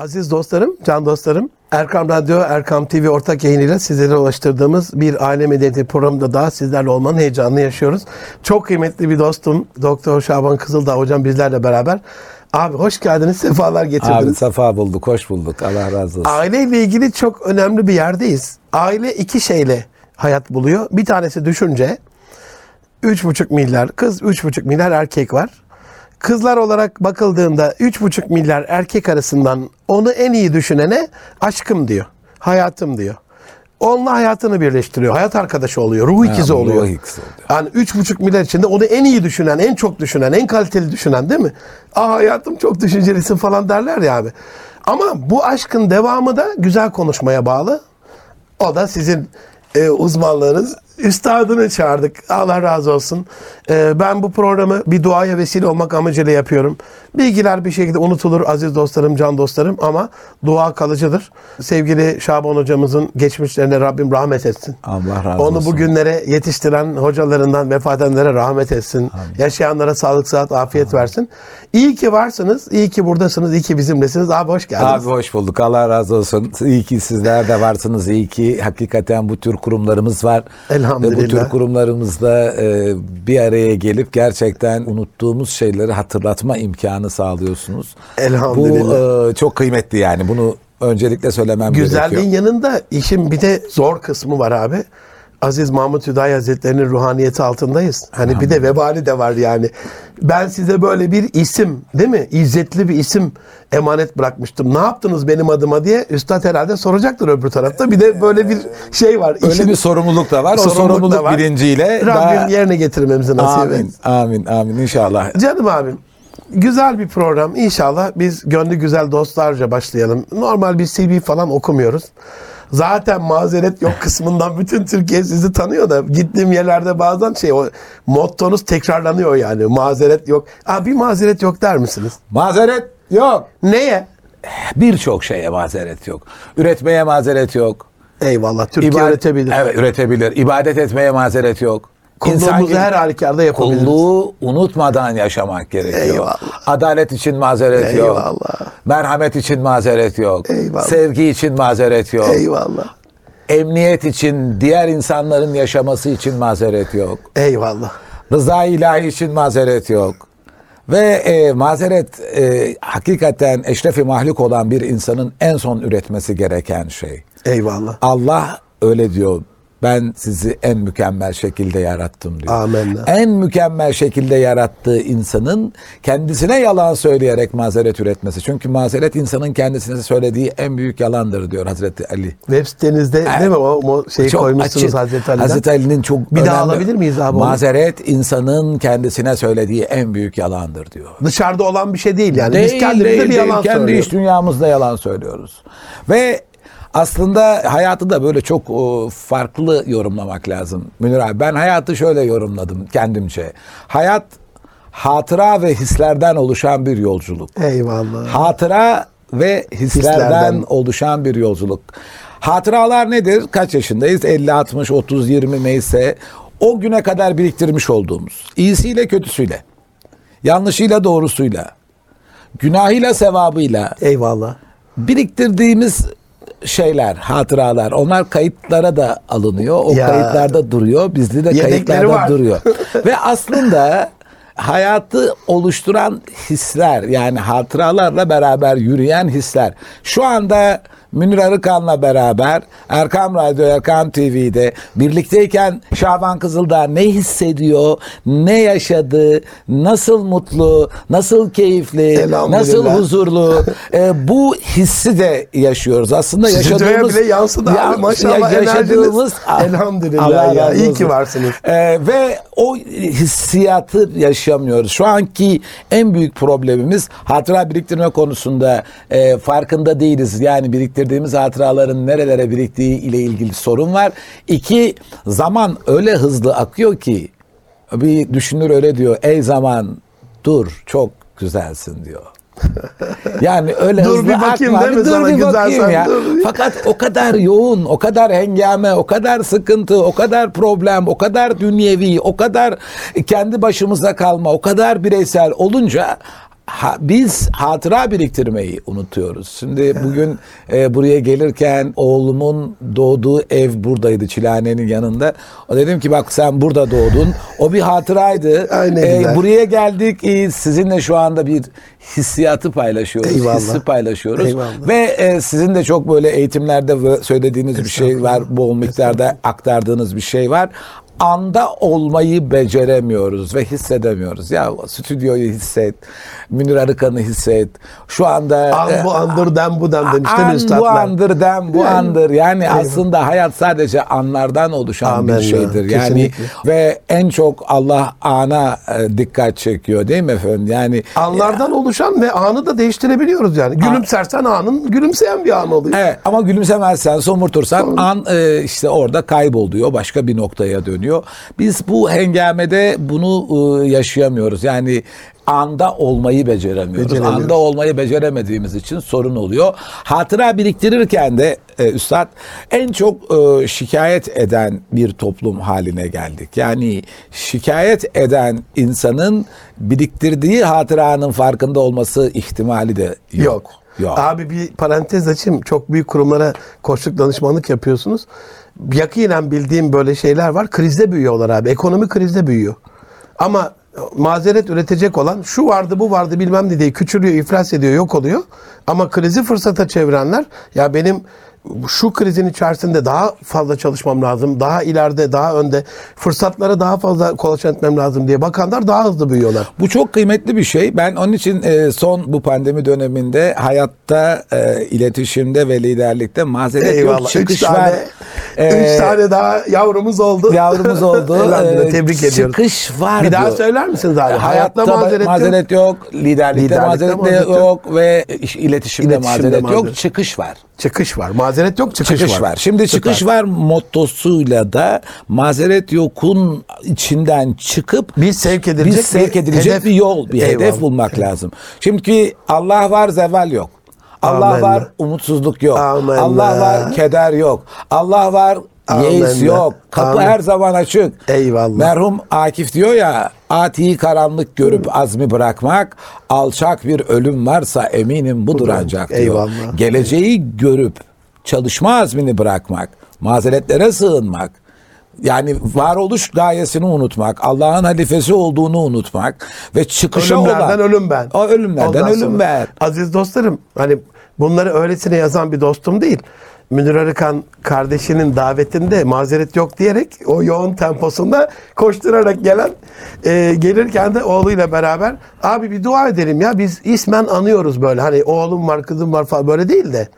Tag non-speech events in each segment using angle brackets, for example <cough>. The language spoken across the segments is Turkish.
Aziz dostlarım, can dostlarım, Erkam Radyo, Erkam TV ortak yayınıyla sizlere ulaştırdığımız bir aile medeniyeti programında daha sizlerle olmanın heyecanını yaşıyoruz. Çok kıymetli bir dostum, Doktor Şaban Kızıldağ hocam bizlerle beraber. Abi hoş geldiniz, sefalar Abi getirdiniz. safa bulduk, hoş bulduk. Allah razı olsun. Aileyle ilgili çok önemli bir yerdeyiz. Aile iki şeyle hayat buluyor. Bir tanesi düşünce. 3,5 milyar kız, 3,5 milyar erkek var. Kızlar olarak bakıldığında 3,5 milyar erkek arasından onu en iyi düşünene aşkım diyor. Hayatım diyor. Onunla hayatını birleştiriyor. Hayat arkadaşı oluyor. Ruh ikizi ruh oluyor. ikizi oluyor. Yani 3,5 milyar içinde onu en iyi düşünen, en çok düşünen, en kaliteli düşünen değil mi? Aa hayatım çok düşüncelisin falan derler ya abi. Ama bu aşkın devamı da güzel konuşmaya bağlı. O da sizin e, uzmanlığınız. Üstadını çağırdık. Allah razı olsun. E, ben bu programı bir duaya vesile olmak amacıyla yapıyorum. Bilgiler bir şekilde unutulur aziz dostlarım, can dostlarım ama dua kalıcıdır. Sevgili Şaban hocamızın geçmişlerine Rabbim rahmet etsin. Allah razı Onu olsun. bugünlere yetiştiren hocalarından vefat edenlere rahmet etsin. Yaşayanlara sağlık, sıhhat, afiyet versin. İyi ki varsınız, iyi ki buradasınız, iyi ki bizimlesiniz. Abi hoş geldiniz. Abi hoş bulduk. Allah razı olsun. İyi ki sizler de varsınız. İyi ki hakikaten bu tür kurumlarımız var. Elhamdülillah. Ve bu tür kurumlarımızda e, bir araya gelip gerçekten unuttuğumuz şeyleri hatırlatma imkanı sağlıyorsunuz. Elhamdülillah. Bu e, çok kıymetli yani. Bunu öncelikle söylemem Güzelliğin gerekiyor. yanında işin bir de zor kısmı var abi. Aziz Mahmut Hüdayi Hazretleri'nin ruhaniyeti altındayız. Hani bir de vebali de var yani. Ben size böyle bir isim değil mi? İzzetli bir isim emanet bırakmıştım. Ne yaptınız benim adıma diye Üstad herhalde soracaktır öbür tarafta. Bir de böyle bir şey var. Öyle İşin- bir sorumluluk da var. O Sorumluluk da sorumluluk var. bilinciyle Rabbim daha... yerine getirmemizi nasip Amin, amin, amin inşallah. Canım abim güzel bir program. İnşallah biz gönlü güzel dostlarca başlayalım. Normal bir CV falan okumuyoruz. Zaten mazeret yok kısmından bütün Türkiye sizi tanıyor da gittiğim yerlerde bazen şey o mottonuz tekrarlanıyor yani. Mazeret yok. Aa, bir mazeret yok der misiniz? Mazeret yok. Neye? Birçok şeye mazeret yok. Üretmeye mazeret yok. Eyvallah Türkiye İbad- üretebilir. Evet üretebilir. İbadet etmeye mazeret yok. Kulluğumuzu her halükarda yapabiliriz. Kulluğu unutmadan yaşamak gerekiyor. Eyvallah. Adalet için mazeret yok. Eyvallah. Merhamet için mazeret yok. Eyvallah. Sevgi için mazeret yok. Eyvallah. Emniyet için, diğer insanların yaşaması için mazeret yok. Eyvallah. Rıza ilahi için mazeret yok. Ve e, mazeret e, hakikaten eşrefi mahluk olan bir insanın en son üretmesi gereken şey. Eyvallah. Allah öyle diyor. Ben sizi en mükemmel şekilde yarattım diyor. Amenna. En mükemmel şekilde yarattığı insanın kendisine yalan söyleyerek mazeret üretmesi. Çünkü mazeret insanın kendisine söylediği en büyük yalandır diyor Hazreti Ali. Web sitenizde değil mi o, o şeyi Çok koymuşsunuz açık. Hazreti Ali'den? Hazreti Ali'nin çok Bir daha önemli- alabilir miyiz abi onu? Mazeret insanın kendisine söylediği en büyük yalandır diyor. Dışarıda olan bir şey değil yani. Değil, Biz kendimize değil, bir değil. yalan Kendi söylüyoruz. iç dünyamızda yalan söylüyoruz. Ve aslında hayatı da böyle çok farklı yorumlamak lazım. Münir abi ben hayatı şöyle yorumladım kendimce. Hayat hatıra ve hislerden oluşan bir yolculuk. Eyvallah. Hatıra ve hislerden, Hislerden. oluşan bir yolculuk. Hatıralar nedir? Kaç yaşındayız? 50, 60, 30, 20 neyse o güne kadar biriktirmiş olduğumuz. iyisiyle kötüsüyle, yanlışıyla doğrusuyla, günahıyla sevabıyla Eyvallah. biriktirdiğimiz şeyler, hatıralar onlar kayıtlara da alınıyor. O Ya. kayıtlarda duruyor. Bizde de kayıtlarda var. duruyor. <laughs> Ve aslında hayatı oluşturan hisler yani hatıralarla beraber yürüyen hisler. Şu anda Münir Arıkan'la beraber Erkam Radyo, Erkam TV'de birlikteyken Şaban Kızıldağ ne hissediyor, ne yaşadı, nasıl mutlu, nasıl keyifli, nasıl huzurlu <laughs> e, bu hissi de yaşıyoruz. Aslında yaşadığımız bile yansıdı abi. Maşallah yaşadığımız enerjiniz. <laughs> Elhamdülillah Allah ya. İyi ki varsınız. E, ve o hissiyatı yaşamıyoruz. Şu anki en büyük problemimiz hatıra biriktirme konusunda e, farkında değiliz. Yani biriktirdiğimiz hatıraların nerelere biriktiği ile ilgili sorun var. İki, zaman öyle hızlı akıyor ki bir düşünür öyle diyor. Ey zaman dur çok güzelsin diyor. <laughs> Yani öyle Dur hızlı bir bakayım akma. değil mi dur bir bakayım ya. dur. Fakat o kadar yoğun, o kadar hengame, o kadar sıkıntı, o kadar problem, o kadar dünyevi, o kadar kendi başımıza kalma, o kadar bireysel olunca ha- biz hatıra biriktirmeyi unutuyoruz. Şimdi bugün e, buraya gelirken oğlumun doğduğu ev buradaydı Çilehane'nin yanında. O dedim ki bak sen burada doğdun. O bir hatıraydı. Ay ne E, güzel. buraya geldik. E, sizinle şu anda bir hissiyatı paylaşıyoruz. Eyvallah. Hissi paylaşıyoruz. Eyvallah. Ve e, sizin de çok böyle eğitimlerde söylediğiniz bir şey var. Bol miktarda aktardığınız bir şey var. Anda olmayı beceremiyoruz ve hissedemiyoruz. Ya stüdyoyu hisset, Münir Arıkan'ı hisset. Şu anda An e, bu andır dem bu dem demiş değil mi An bu üstadlar? andır dem bu Yani- andır. Yani aslında hayat sadece anlardan oluşan Amenna, bir şeydir. Yani kesinlikle. ve en çok Allah ana e, dikkat çekiyor değil mi efendim? Yani Anlardan oluşan ve anı da değiştirebiliyoruz yani. Gülümsersen anın gülümseyen bir an oluyor. Evet ama gülümsemezsen, somurtursan an e, işte orada kayboluyor. Başka bir noktaya dönüyor. Biz bu hengamede bunu e, yaşayamıyoruz. Yani anda olmayı beceremiyoruz. Beceremiyoruz. Anda olmayı beceremediğimiz için sorun oluyor. Hatıra biriktirirken de e, üstad en çok e, şikayet eden bir toplum haline geldik. Yani şikayet eden insanın biriktirdiği hatıranın farkında olması ihtimali de yok. Yok. Yok. Abi bir parantez açayım. Çok büyük kurumlara koçluk danışmanlık yapıyorsunuz. Yakinen bildiğim böyle şeyler var. Krizde büyüyorlar abi. Ekonomi krizde büyüyor. Ama mazeret üretecek olan şu vardı bu vardı bilmem ne diye küçülüyor, iflas ediyor, yok oluyor. Ama krizi fırsata çevirenler ya benim şu krizin içerisinde daha fazla çalışmam lazım. Daha ileride, daha önde fırsatlara daha fazla kolaçan etmem lazım diye bakanlar daha hızlı büyüyorlar. Bu çok kıymetli bir şey. Ben onun için e, son bu pandemi döneminde hayatta, e, iletişimde ve liderlikte mazeret Eyvallah. yok, çıkış üç tane, var. E, üç tane daha yavrumuz oldu. yavrumuz oldu. <laughs> Elhamdülillah, E, tebrik ediyoruz. Çıkış var. Bir daha söyler misiniz abi? Hayatta, Hayatta mazeret, mazeret, yok. yok. liderlikte, Liderlikte mazeret, mazeret yok. yok. ve iş- iletişimde, İletişimde mazeret, yok. mazeret. Çıkış var. Çıkış var. Mazeret yok, çıkış, Çıkış var. Şimdi Süper. çıkış var mottosuyla da mazeret yokun içinden çıkıp Biz sevk edilecek biz sevk edilecek hedef- bir yol, bir hedef Eyvallah. bulmak lazım. Çünkü Allah var, zeval yok. Allah Amenna. var, umutsuzluk yok. Amenna. Allah var, keder yok. Allah var, yeis yok. Kapı Amin. her zaman açık. Eyvallah. Merhum Akif diyor ya, atiyi karanlık görüp azmi bırakmak, alçak bir ölüm varsa eminim budur ancak diyor. Eyvallah. Geleceği görüp çalışma azmini bırakmak, mazeretlere sığınmak, yani varoluş gayesini unutmak, Allah'ın halifesi olduğunu unutmak ve çıkışa Ölümlerden olan ölüm ben. O ölümlerden Ondan ölüm ben. Aziz dostlarım hani bunları öylesine yazan bir dostum değil. Münir Arıkan kardeşinin davetinde mazeret yok diyerek o yoğun temposunda koşturarak gelen e, gelirken de oğluyla beraber abi bir dua edelim ya biz ismen anıyoruz böyle. Hani oğlum var kızım var falan böyle değil de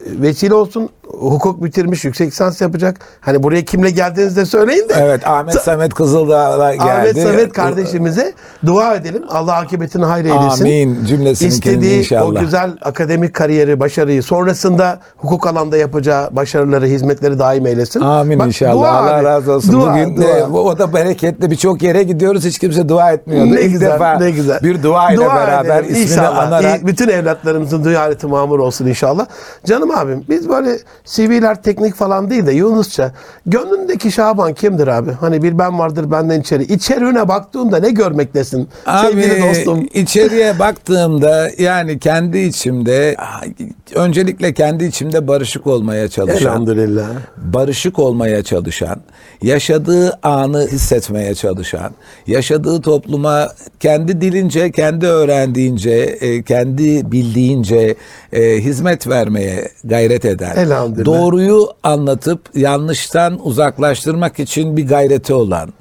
vesile olsun hukuk bitirmiş yüksek lisans yapacak. Hani buraya kimle geldiğinizi de söyleyin de. Evet Ahmet Sa- Samet Kızıldağ'a geldi. Ahmet Samet kardeşimize dua edelim. Allah akıbetini hayır eylesin. Amin. Cümlesininkini İstediği inşallah. o güzel akademik kariyeri, başarıyı, sonrasında hukuk alanda yapacağı başarıları, hizmetleri daim eylesin. Amin Bak, inşallah. dua Allah abi. razı olsun. Dua, Bugün dua. de o da bereketli birçok yere gidiyoruz. Hiç kimse dua etmiyordu. ne İlk güzel, defa ne güzel. bir dua ile beraber edelim. ismini İnşallah. anarak bütün evlatlarımızın duyareti mamur olsun inşallah. Canım abim biz böyle CV'ler teknik falan değil de Yunusça gönlündeki Şaban kimdir abi? Hani bir ben vardır benden içeri. İçeriğine baktığında ne görmektesin? Sevgili Abi, dostum. içeriye <laughs> baktığımda yani kendi içimde öncelikle kendi içimde barışık olmaya çalışan, Elhamdülillah. barışık olmaya çalışan, yaşadığı anı hissetmeye çalışan, yaşadığı topluma kendi dilince, kendi öğrendiğince, e, kendi bildiğince e, hizmet vermeye gayret eden, Elhamdülillah. doğruyu anlatıp yanlıştan uzaklaştırmak için bir gayreti olan,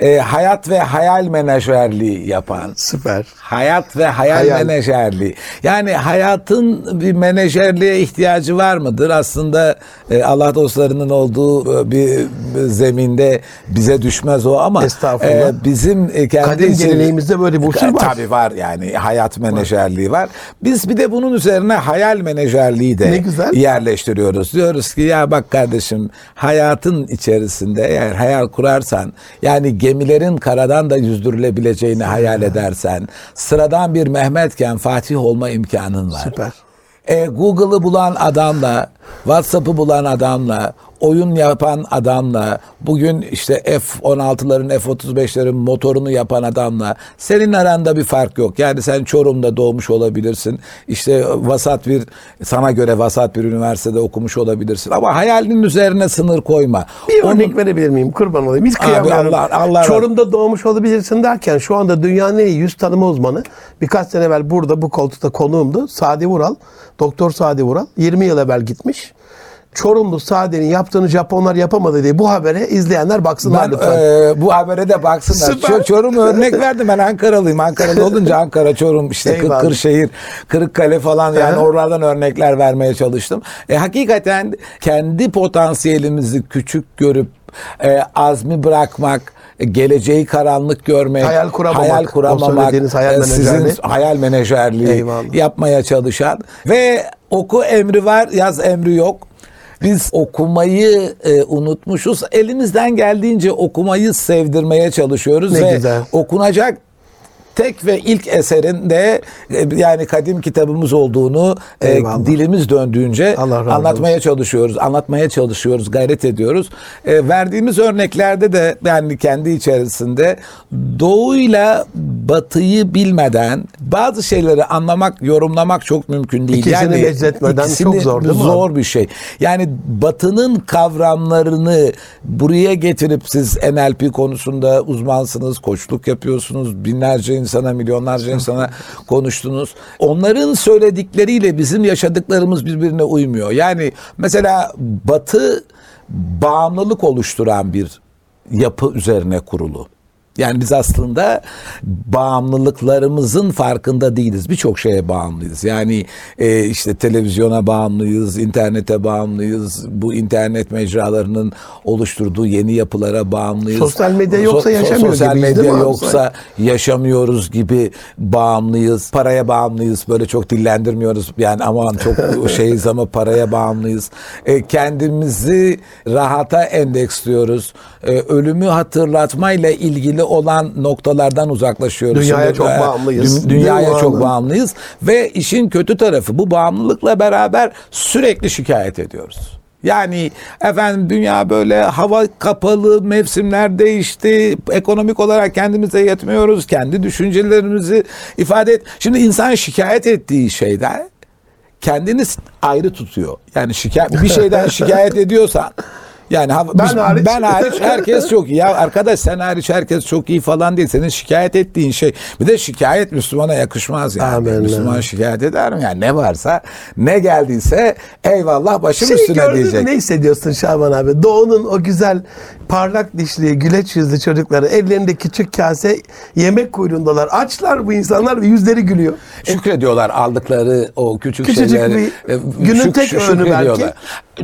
e, hayat ve hayal menajerliği yapan, Süper. Hayat ve hayal, Hayal. menajerliği. Yani hayatın bir menajerliğe ihtiyacı var mıdır? Aslında e, Allah dostlarının olduğu e, bir zeminde bize düşmez o ama Estağfurullah. e, bizim e, kendi Kadim için- geleneğimizde böyle bir usul E, var. Tabii var yani hayat menajerliği var. Biz bir de bunun üzerine hayal menajerliği de Ne güzel. yerleştiriyoruz. Diyoruz ki ya bak kardeşim hayatın içerisinde eğer hayal kurarsan yani gemilerin karadan da yüzdürülebileceğini hayal edersen sıradan bir Mehmetken Fatih olma imkanın var. Süper. E, Google'ı bulan adamla, WhatsApp'ı bulan adamla, oyun yapan adamla bugün işte F-16'ların F-35'lerin motorunu yapan adamla senin aranda bir fark yok. Yani sen Çorum'da doğmuş olabilirsin. İşte vasat bir sana göre vasat bir üniversitede okumuş olabilirsin ama hayalinin üzerine sınır koyma. Bir Onun- örnek verebilir miyim? Kurban olayım. Hiç kıyamıyorum. Allah- Allah Çorum'da doğmuş olabilirsin derken şu anda dünyanın en iyi yüz tanıma uzmanı birkaç sene evvel burada bu koltukta konuğumdu. Sadi Vural. Doktor Sadi Vural. 20 yıl evvel gitmiş. Çorumlu Sadi'nin yaptığını Japonlar yapamadı diye bu habere izleyenler baksınlar Ben lütfen. e, bu habere de baksınlar. Süper. Ço- Çorum <laughs> örnek verdim ben Ankaralıyım. Ankara'da <laughs> olunca Ankara, Çorum, işte Kır- Eyvallah. Kırşehir, Kırıkkale falan yani oralardan örnekler vermeye çalıştım. E, hakikaten kendi potansiyelimizi küçük görüp e, azmi bırakmak, e, geleceği karanlık görmek, Hayal kuramamak. hayal kuramamak, hayal e, sizin menajerliği. hayal menajerliği Eyvallah. yapmaya çalışan ve oku emri var, yaz emri yok. Biz okumayı e, unutmuşuz. Elimizden geldiğince okumayı sevdirmeye çalışıyoruz Ne ve güzel. okunacak tek ve ilk eserin de e, yani kadim kitabımız olduğunu e, dilimiz döndüğünce anlatmaya çalışıyoruz, anlatmaya çalışıyoruz, gayret ediyoruz. E, verdiğimiz örneklerde de yani kendi içerisinde doğuyla batıyı bilmeden bazı şeyleri anlamak, yorumlamak çok mümkün değil. İkisini yani benzetmeden çok zor değil mi Zor bir şey. Yani batının kavramlarını buraya getirip siz NLP konusunda uzmansınız, koçluk yapıyorsunuz, binlerce insana, milyonlarca insana <laughs> konuştunuz. Onların söyledikleriyle bizim yaşadıklarımız birbirine uymuyor. Yani mesela batı bağımlılık oluşturan bir yapı üzerine kurulu. Yani biz aslında bağımlılıklarımızın farkında değiliz. Birçok şeye bağımlıyız. Yani e, işte televizyona bağımlıyız, internete bağımlıyız. Bu internet mecralarının oluşturduğu yeni yapılara bağımlıyız. Sosyal medya yoksa yaşamıyor Sosyal gibiyiz, değil medya mi abi? yoksa yaşamıyoruz gibi bağımlıyız. Paraya bağımlıyız. Böyle çok dillendirmiyoruz. Yani aman çok <laughs> şeyiz ama paraya bağımlıyız. E, kendimizi rahata endeksliyoruz. E, ölümü hatırlatmayla ilgili olan noktalardan uzaklaşıyoruz. Dünyaya çok e, bağımlıyız. dü- dünyaya Değil çok bağımlıyız ve işin kötü tarafı bu bağımlılıkla beraber sürekli şikayet ediyoruz. Yani efendim dünya böyle hava kapalı, mevsimler değişti, ekonomik olarak kendimize yetmiyoruz, kendi düşüncelerimizi ifade et. Şimdi insan şikayet ettiği şeyden kendini ayrı tutuyor. Yani şikayet bir şeyden <laughs> şikayet ediyorsan yani Ben biz- hariç. ben hariç <laughs> herkes çok iyi. Ya arkadaş sen hariç herkes çok iyi falan değil. Senin şikayet ettiğin şey. Bir de şikayet Müslümana yakışmaz yani. Amin. Müslüman şikayet eder mi? Yani ne varsa ne geldiyse eyvallah başım Şeyi üstüne gördün diyecek. ne hissediyorsun Şaban abi? Doğu'nun o güzel parlak dişli, güleç yüzlü çocukları ellerinde küçük kase yemek kuyruğundalar. Açlar bu insanlar ve yüzleri gülüyor. Şükrediyorlar aldıkları o küçük Küçücük şeyleri. bir E, günün tek öğünü şükrediyorlar. belki.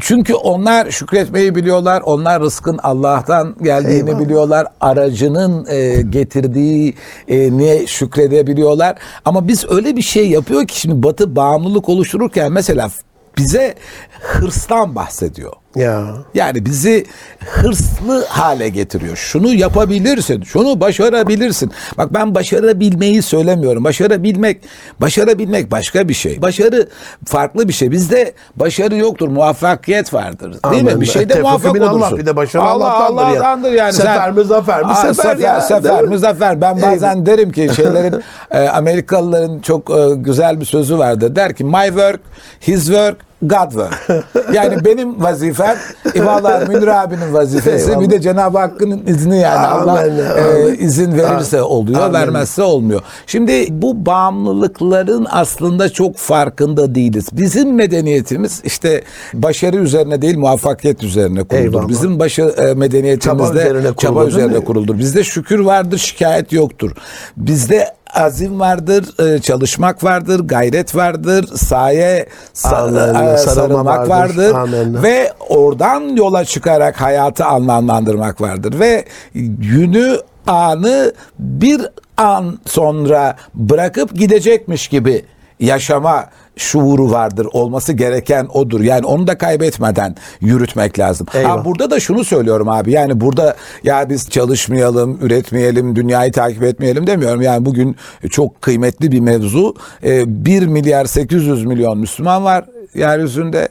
Çünkü onlar şükretmeyi biliyorlar. Onlar rızkın Allah'tan geldiğini Eyvallah. biliyorlar. Aracının e, getirdiği e, niye şükredebiliyorlar. Ama biz öyle bir şey yapıyor ki şimdi Batı bağımlılık oluştururken mesela bize hırstan bahsediyor. Ya. Yani bizi hırslı hale getiriyor. Şunu yapabilirsin, şunu başarabilirsin. Bak ben başarabilmeyi söylemiyorum. Başarabilmek, başarabilmek başka bir şey. Başarı farklı bir şey. Bizde başarı yoktur, muvaffakiyet vardır. Değil Amin. mi? Bir şeyde Tevfik muvaffak olursun. Allah, bir de başarı Allah Allah'tandır ya. Allah'tandır yani. Sefer mi zafer mi? Sefer sefer, ya, sefer mi zafer. Ben bazen derim ki <laughs> şeylerin e, Amerikalıların çok e, güzel bir sözü vardı. Der ki my work, his work, God work. Yani benim vazifem, e, vallahi Münir abinin vazifesi Eyvallah. bir de Cenab-ı Hakk'ın izni yani. Allah e, izin verirse oluyor, Amin. vermezse olmuyor. Şimdi bu bağımlılıkların aslında çok farkında değiliz. Bizim medeniyetimiz işte başarı üzerine değil muvaffakiyet üzerine kurulur. Eyvallah. Bizim başı e, medeniyetimizde Çaba üzerine çaba kurulur, değil üzerine kurulur. Bizde şükür vardır, şikayet yoktur. Bizde azim vardır, e, çalışmak vardır, gayret vardır, saye sa- e, Sarılma sarılmak vardır. vardır ve oradan yola çıkarak hayatı anlamlandırmak vardır ve günü anı bir an sonra bırakıp gidecekmiş gibi yaşama şuuru vardır. Olması gereken odur. Yani onu da kaybetmeden yürütmek lazım. Eyvah. Ha, burada da şunu söylüyorum abi. Yani burada ya biz çalışmayalım, üretmeyelim, dünyayı takip etmeyelim demiyorum. Yani bugün çok kıymetli bir mevzu. Ee, 1 milyar 800 milyon Müslüman var yeryüzünde.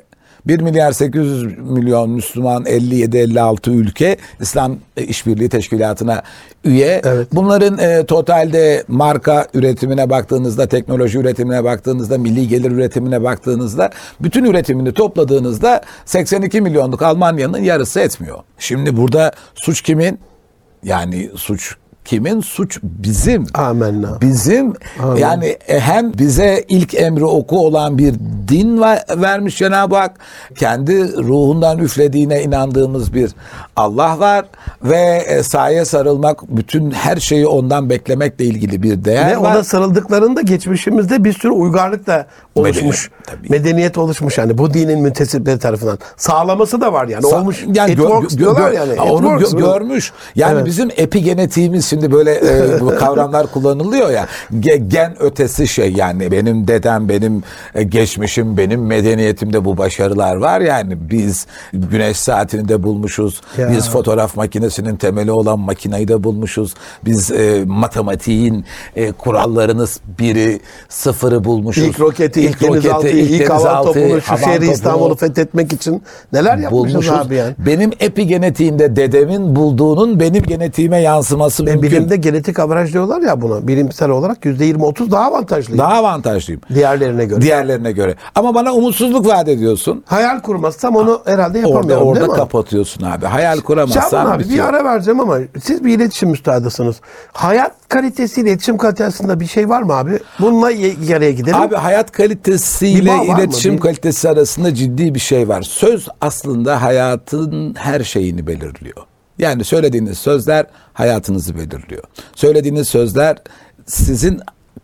1 milyar 800 milyon Müslüman 57-56 ülke İslam İşbirliği Teşkilatı'na üye. Evet. Bunların e, totalde marka üretimine baktığınızda, teknoloji üretimine baktığınızda, milli gelir üretimine baktığınızda bütün üretimini topladığınızda 82 milyonluk Almanya'nın yarısı etmiyor. Şimdi burada suç kimin? Yani suç kimin? Suç bizim. Amenna. Bizim yani e, hem bize ilk emri oku olan bir din vermiş Cenab-ı Hak. Kendi ruhundan üflediğine inandığımız bir Allah var ve e, sahaya sarılmak bütün her şeyi ondan beklemekle ilgili bir değer Ve var. ona sarıldıklarında geçmişimizde bir sürü uygarlık da oluşmuş. Medeniyet, tabii. Medeniyet oluşmuş yani bu dinin müntesipleri tarafından. Sağlaması da var yani. Sa- olmuş. yani gö- gö- diyorlar gö- yani. Onu gö- görmüş. Yani Evet. bizim epigenetiğimiz şimdi böyle e, bu kavramlar kullanılıyor ya. Ge- gen ötesi şey yani benim dedem, benim e, geçmişim, benim medeniyetimde bu başarılar var yani biz güneş saatini de bulmuşuz. Ya. Biz fotoğraf makinesinin temeli olan makineyi de bulmuşuz. Biz e, matematiğin e, kurallarını biri sıfırı bulmuşuz. İlk roketi, ilk, denizaltıyı, ilk, hava topunu, şu şehri İstanbul'u fethetmek için neler yapmışız bulmuşuz. abi yani. Benim epigenetiğimde dedemin bulduğunun benim genetiğime yansıması Ve mümkün. bilimde genetik averaj diyorlar ya buna. Bilimsel olarak %20-30 daha avantajlı. Daha avantajlıyım. Diğerlerine göre. Diğerlerine göre. Ama bana umutsuzluk vaat ediyorsun. Hayal kurmazsam onu herhalde Orada yapamıyorum orada değil mi? kapatıyorsun abi. Hayal Şaban kuramazsan abi bir ara vereceğim ama siz bir iletişim müstahadısınız. Hayat kalitesiyle iletişim kalitesinde bir şey var mı abi? Bununla y- yaraya gidelim. Abi hayat kalitesiyle mı? iletişim Bir- kalitesi arasında ciddi bir şey var. Söz aslında hayatın her şeyini belirliyor. Yani söylediğiniz sözler hayatınızı belirliyor. Söylediğiniz sözler sizin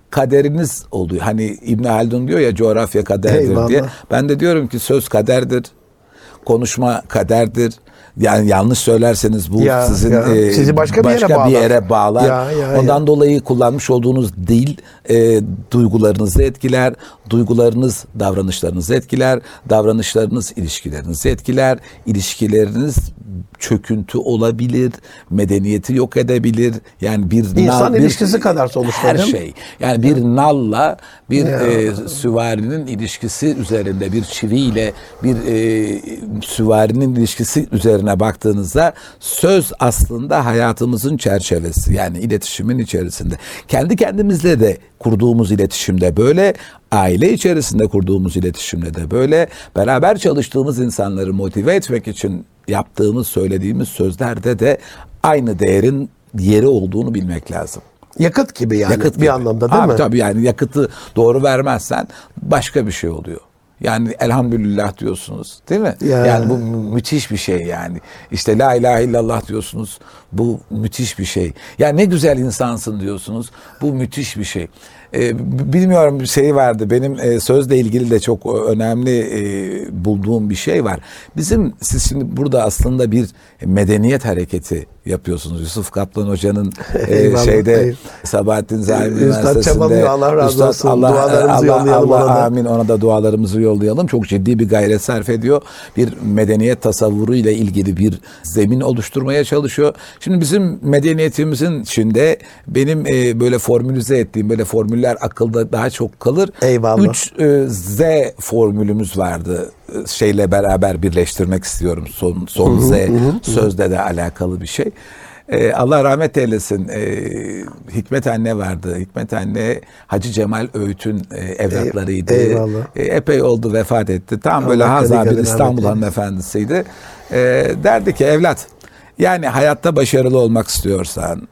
kaderiniz oluyor. Hani İbn Haldun diyor ya coğrafya kaderdir Eyvallah. diye. Ben de diyorum ki söz kaderdir. Konuşma kaderdir. Yani yanlış söylerseniz bu Ya, sizin ya. e, Sizi başka bir yere bağlar. yere bağlar. Ya, ya, Ondan ya. dolayı kullanmış olduğunuz dil e, duygularınızı etkiler. Duygularınız davranışlarınızı etkiler. Davranışlarınız ilişkilerinizi etkiler. İlişkileriniz çöküntü olabilir. Medeniyeti yok edebilir. Yani bir İnsan bir- ilişkisi kadar sonuçta, Her şey. Yani bir nalla bir Ya. e, süvarinin ilişkisi üzerinde bir çiviyle bir e, süvarinin ilişkisi üzerine baktığınızda söz aslında hayatımızın çerçevesi. Yani iletişimin içerisinde. Kendi kendimizle de kurduğumuz iletişimde böyle, aile içerisinde kurduğumuz iletişimde de böyle, beraber çalıştığımız insanları motive etmek için yaptığımız, söylediğimiz sözlerde de aynı değerin yeri olduğunu bilmek lazım. Yakıt gibi yani Yakıt bir gibi. anlamda değil Abi mi? Tabii yani yakıtı doğru vermezsen başka bir şey oluyor. Yani elhamdülillah diyorsunuz değil mi? Ya. Yani bu mü- müthiş bir şey yani. İşte la ilahe illallah diyorsunuz. Bu müthiş bir şey. Ya ne güzel insansın diyorsunuz. Bu müthiş bir şey. Ee, bilmiyorum bir şey vardı. Benim e, sözle ilgili de çok e, önemli e, bulduğum bir şey var. Bizim siz şimdi burada aslında bir medeniyet hareketi yapıyorsunuz. Yusuf Kaplan Hoca'nın <laughs> e, şeyde eyvallah. Sabahattin Üstad Üniversitesi'nde Allah razı Üstad, olsun. Allah, Dualarımızı Allah, yollayalım Allah, ona amin ona da dualarımızı yollayalım. Çok ciddi bir gayret sarf ediyor. Bir medeniyet tasavvuru ile ilgili bir zemin oluşturmaya çalışıyor. Şimdi bizim medeniyetimizin içinde benim e, böyle formülize ettiğim böyle formüller akılda daha çok kalır. Eyvallah. 3 Z formülümüz vardı. E, Şeyle beraber birleştirmek istiyorum. Son, son Z sözde de alakalı bir şey. E, Allah rahmet eylesin. E, Hikmet anne vardı. Hikmet anne Hacı Cemal Öğüt'ün e, evlatlarıydı. eyvallah. E, epey oldu vefat etti. Tam böyle Allah Hazar gani bir İstanbul hanımefendisiydi. E, derdi ki evlat yani hayatta başarılı olmak istiyorsan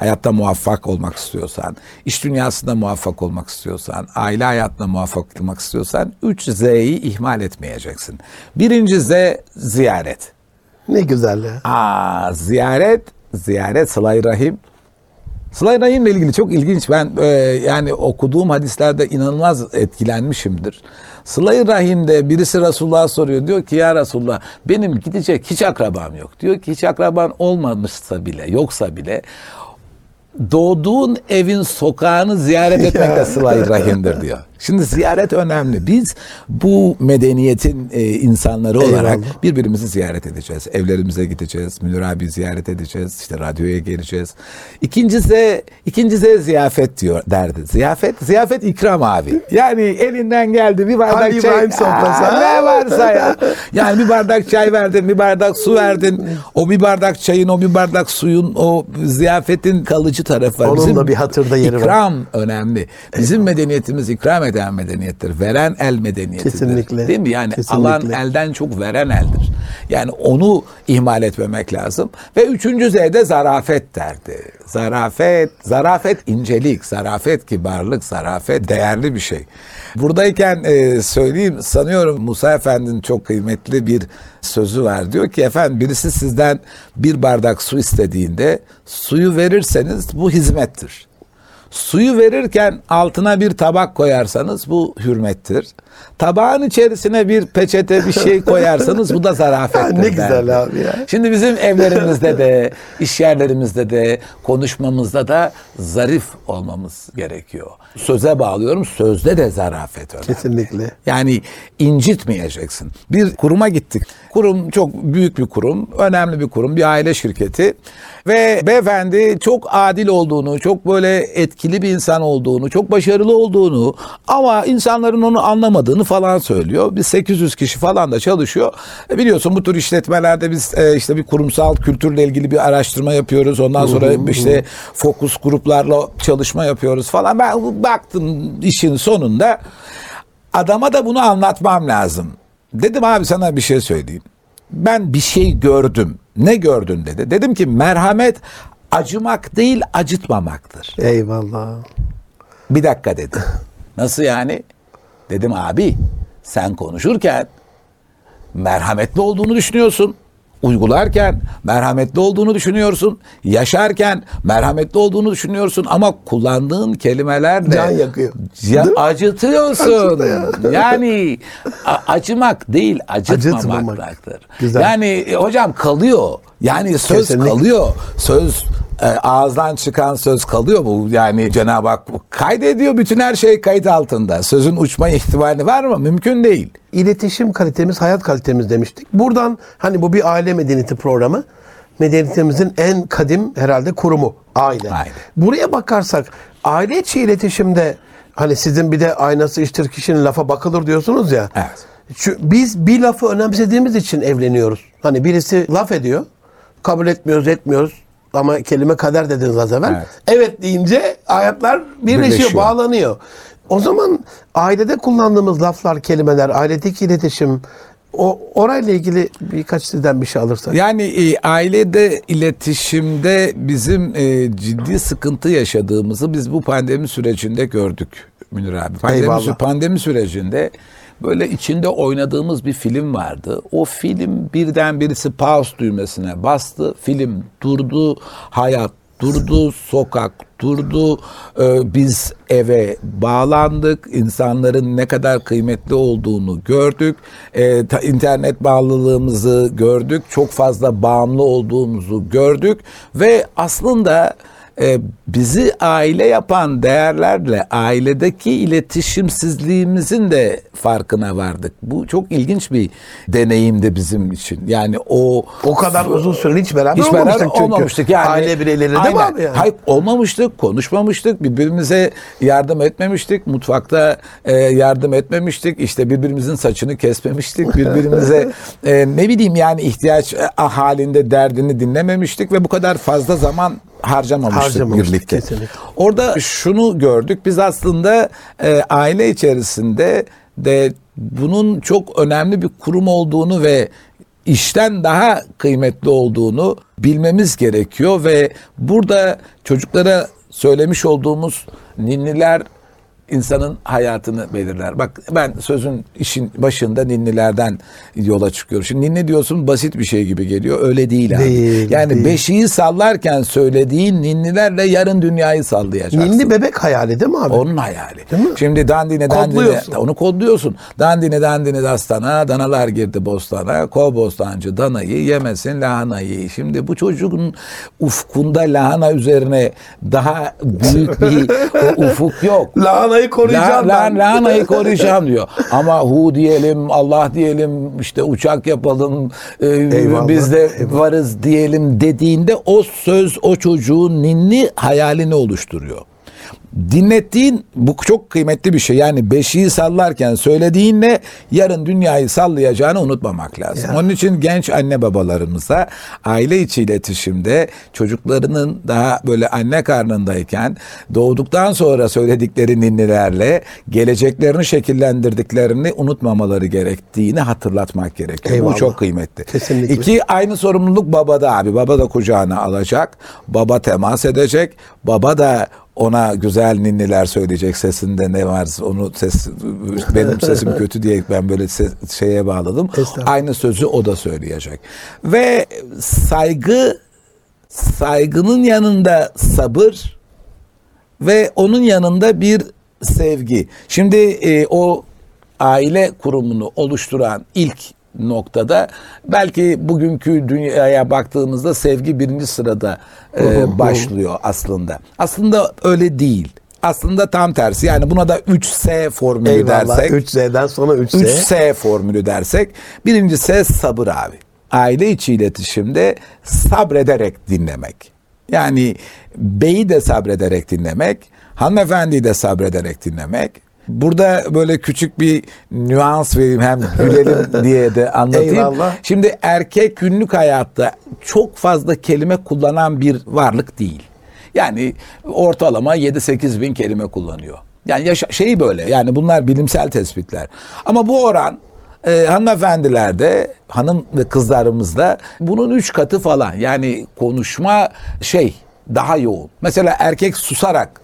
hayatta muvaffak olmak istiyorsan, iş dünyasında muvaffak olmak istiyorsan, aile hayatında muvaffak olmak istiyorsan 3 Z'yi ihmal etmeyeceksin. Birinci Z ziyaret. Ne güzel ya. Aa, ziyaret, ziyaret sıla rahim. Sıla rahimle ilgili çok ilginç. Ben e, yani okuduğum hadislerde inanılmaz etkilenmişimdir. Sıla rahimde birisi Resulullah'a soruyor. Diyor ki ya Resulullah benim gidecek hiç akrabam yok. Diyor ki hiç akraban olmamışsa bile yoksa bile doğduğun evin sokağını ziyaret etmek de <laughs> sıla rahimdir diyor. Şimdi ziyaret önemli. Biz bu medeniyetin e, insanları olarak Eyvallah. birbirimizi ziyaret edeceğiz. Evlerimize gideceğiz. Münir abi ziyaret edeceğiz. İşte radyoya geleceğiz. İkincisi, ikincisi ziyafet diyor derdi. Ziyafet, ziyafet ikram abi. Yani elinden geldi bir bardak çay. Aa? Ne varsa ya. Yani bir bardak çay verdin, bir bardak su verdin. O bir bardak çayın, o bir bardak suyun, o ziyafetin kalıcı tarafı var. Onun da bir hatırda yeri var. ikram önemli. Bizim medeniyetimiz ikram eden medeniyettir. Veren el medeniyetidir. Kesinlikle. Değil mi? Yani Kesinlikle. alan elden çok veren eldir. Yani onu ihmal etmemek lazım. Ve üçüncü Z'de zarafet derdi. Zarafet, zarafet incelik, zarafet kibarlık, zarafet değerli bir şey. Buradayken e, söyleyeyim sanıyorum Musa Efendi'nin çok kıymetli bir sözü var. Diyor ki efendim birisi sizden bir bardak su istediğinde suyu verirseniz bu hizmettir. Suyu verirken altına bir tabak koyarsanız bu hürmettir. Tabağın içerisine bir peçete bir şey <laughs> koyarsanız bu da zarafettir. Ne güzel abi ya. Şimdi bizim evlerimizde de, iş yerlerimizde de, konuşmamızda da zarif olmamız gerekiyor. Söze bağlıyorum, sözde de zarafet önemli. Kesinlikle. Yani incitmeyeceksin. Bir kuruma gittik. Kurum çok büyük bir kurum, önemli bir kurum, bir aile şirketi. Ve beyefendi çok adil olduğunu, çok böyle etkili bir insan olduğunu, çok başarılı olduğunu ama insanların onu anlamadığını falan söylüyor. Biz 800 kişi falan da çalışıyor. E biliyorsun bu tür işletmelerde biz e, işte bir kurumsal kültürle ilgili bir araştırma yapıyoruz. Ondan sonra işte fokus gruplarla çalışma yapıyoruz falan. Ben baktım işin sonunda adama da bunu anlatmam lazım. Dedim abi sana bir şey söyleyeyim. Ben bir şey gördüm. Ne gördün dedi. Dedim ki merhamet acımak değil acıtmamaktır. Eyvallah. Bir dakika dedi. Nasıl yani? Dedim abi sen konuşurken merhametli olduğunu düşünüyorsun. Uygularken merhametli olduğunu düşünüyorsun. Yaşarken merhametli olduğunu düşünüyorsun ama kullandığın kelimelerle Can yakıyor. Ya, acıtıyorsun. <laughs> yani acımak değil acıtmamaktır. Güzel. Yani e, hocam kalıyor. Yani söz Kesinlikle. kalıyor. Söz e, ağızdan çıkan söz kalıyor bu. Yani Cenab-ı Hak kaydediyor bütün her şey kayıt altında. Sözün uçma ihtimali var mı? Mümkün değil. İletişim kalitemiz, hayat kalitemiz demiştik. Buradan hani bu bir aile medeniyeti programı. Medeniyetimizin en kadim herhalde kurumu aile. Aile. Buraya bakarsak aile içi iletişimde hani sizin bir de aynası iştir kişinin lafa bakılır diyorsunuz ya. Evet. Şu, biz bir lafı önemsediğimiz için evleniyoruz. Hani birisi laf ediyor. Kabul etmiyoruz, etmiyoruz. Ama kelime kader dediniz az evvel. Evet. Evet, deyince hayatlar birleşiyor, Birleşiyor. bağlanıyor. O zaman ailede kullandığımız laflar, kelimeler, ailedeki iletişim, o orayla ilgili birkaç sizden bir şey alırsak. Yani e, ailede iletişimde bizim e, ciddi sıkıntı yaşadığımızı biz bu pandemi sürecinde gördük Münir abi. Pandemi, Eyvallah. pandemi sürecinde böyle içinde oynadığımız bir film vardı. O film birden birisi pause düğmesine bastı. Film durdu. Hayat durdu. Sokak durdu. Ee, biz eve bağlandık. İnsanların ne kadar kıymetli olduğunu gördük. Ee, ta- internet bağlılığımızı gördük. Çok fazla bağımlı olduğumuzu gördük. Ve aslında e, bizi aile yapan değerlerle ailedeki iletişimsizliğimizin de farkına vardık. Bu çok ilginç bir deneyimdi bizim için. Yani o O kadar uzun süre hiç beraber, hiç beraber olmamıştık çünkü. olmamıştık yani. Aile bireyleri abi yani? Hayır olmamıştık, konuşmamıştık, birbirimize yardım etmemiştik, mutfakta e, yardım etmemiştik, işte birbirimizin saçını kesmemiştik, <laughs> birbirimize e, ne bileyim yani ihtiyaç e, halinde derdini dinlememiştik ve bu kadar fazla zaman harcamamıştık, Harcamamıştık, birlikte. kesinlikle. Orada şunu gördük, biz aslında e, aile içerisinde de bunun çok önemli bir kurum olduğunu ve işten daha kıymetli olduğunu bilmemiz gerekiyor ve burada çocuklara söylemiş olduğumuz ninniler insanın hayatını belirler. Bak ben sözün işin başında ninnilerden yola çıkıyorum. Şimdi ninni diyorsun basit bir şey gibi geliyor. Öyle değil abi. Değil, yani değil. beşiği sallarken söylediğin ninnilerle yarın dünyayı sallayacaksın. Ninni bebek hayali değil mi abi? Onun hayali. Değil mi? Şimdi dandine dandine onu kodluyorsun. Dandine dandine dastana, danalar girdi bostana, kov bostancı danayı yemesin lahanayı. Şimdi bu çocuğun ufkunda lahana üzerine daha büyük bir <laughs> ufuk yok. Lahanayı lahanayı koruyacağım La- la- ben. lahanayı <laughs> koruyacağım diyor. Ama hu diyelim, Allah diyelim, işte uçak yapalım, e, Eyvallah, biz de varız diyelim dediğinde o söz o çocuğun ninni hayalini oluşturuyor. Dinlettiğin bu çok kıymetli bir şey. Yani beşiği sallarken söylediğinle yarın dünyayı sallayacağını unutmamak lazım. Ya. Onun için genç anne babalarımıza aile içi iletişimde çocuklarının daha böyle anne karnındayken doğduktan sonra söyledikleri ninnilerle geleceklerini şekillendirdiklerini unutmamaları gerektiğini hatırlatmak gerekiyor. Eyvallah. Bu çok kıymetli. Kesinlikle. İki aynı sorumluluk babada abi. Baba da kucağına alacak. Baba temas edecek. Baba da ona güzel ninniler söyleyecek sesinde ne var onu ses benim <laughs> sesim kötü diye ben böyle ses- şeye bağladım. Aynı sözü o da söyleyecek. Ve saygı saygının yanında sabır ve onun yanında bir sevgi. Şimdi e, o aile kurumunu oluşturan ilk noktada belki bugünkü dünyaya baktığımızda sevgi birinci sırada e, başlıyor aslında. Aslında öyle değil. Aslında tam tersi. Yani buna da 3S formülü Eyvallah. dersek. 3Z'den sonra 3S. 3S formülü dersek birinci S sabır abi. Aile içi iletişimde sabrederek dinlemek. Yani beyi de sabrederek dinlemek, hanımefendiyi de sabrederek dinlemek. Burada böyle küçük bir nüans vereyim hem gülelim <laughs> diye de anlatayım. Eyvallah. Şimdi erkek günlük hayatta çok fazla kelime kullanan bir varlık değil. Yani ortalama 7-8 bin kelime kullanıyor. Yani yaşa, şeyi böyle yani bunlar bilimsel tespitler. Ama bu oran e, hanımefendilerde hanım ve kızlarımızda bunun üç katı falan. Yani konuşma şey daha yoğun. Mesela erkek susarak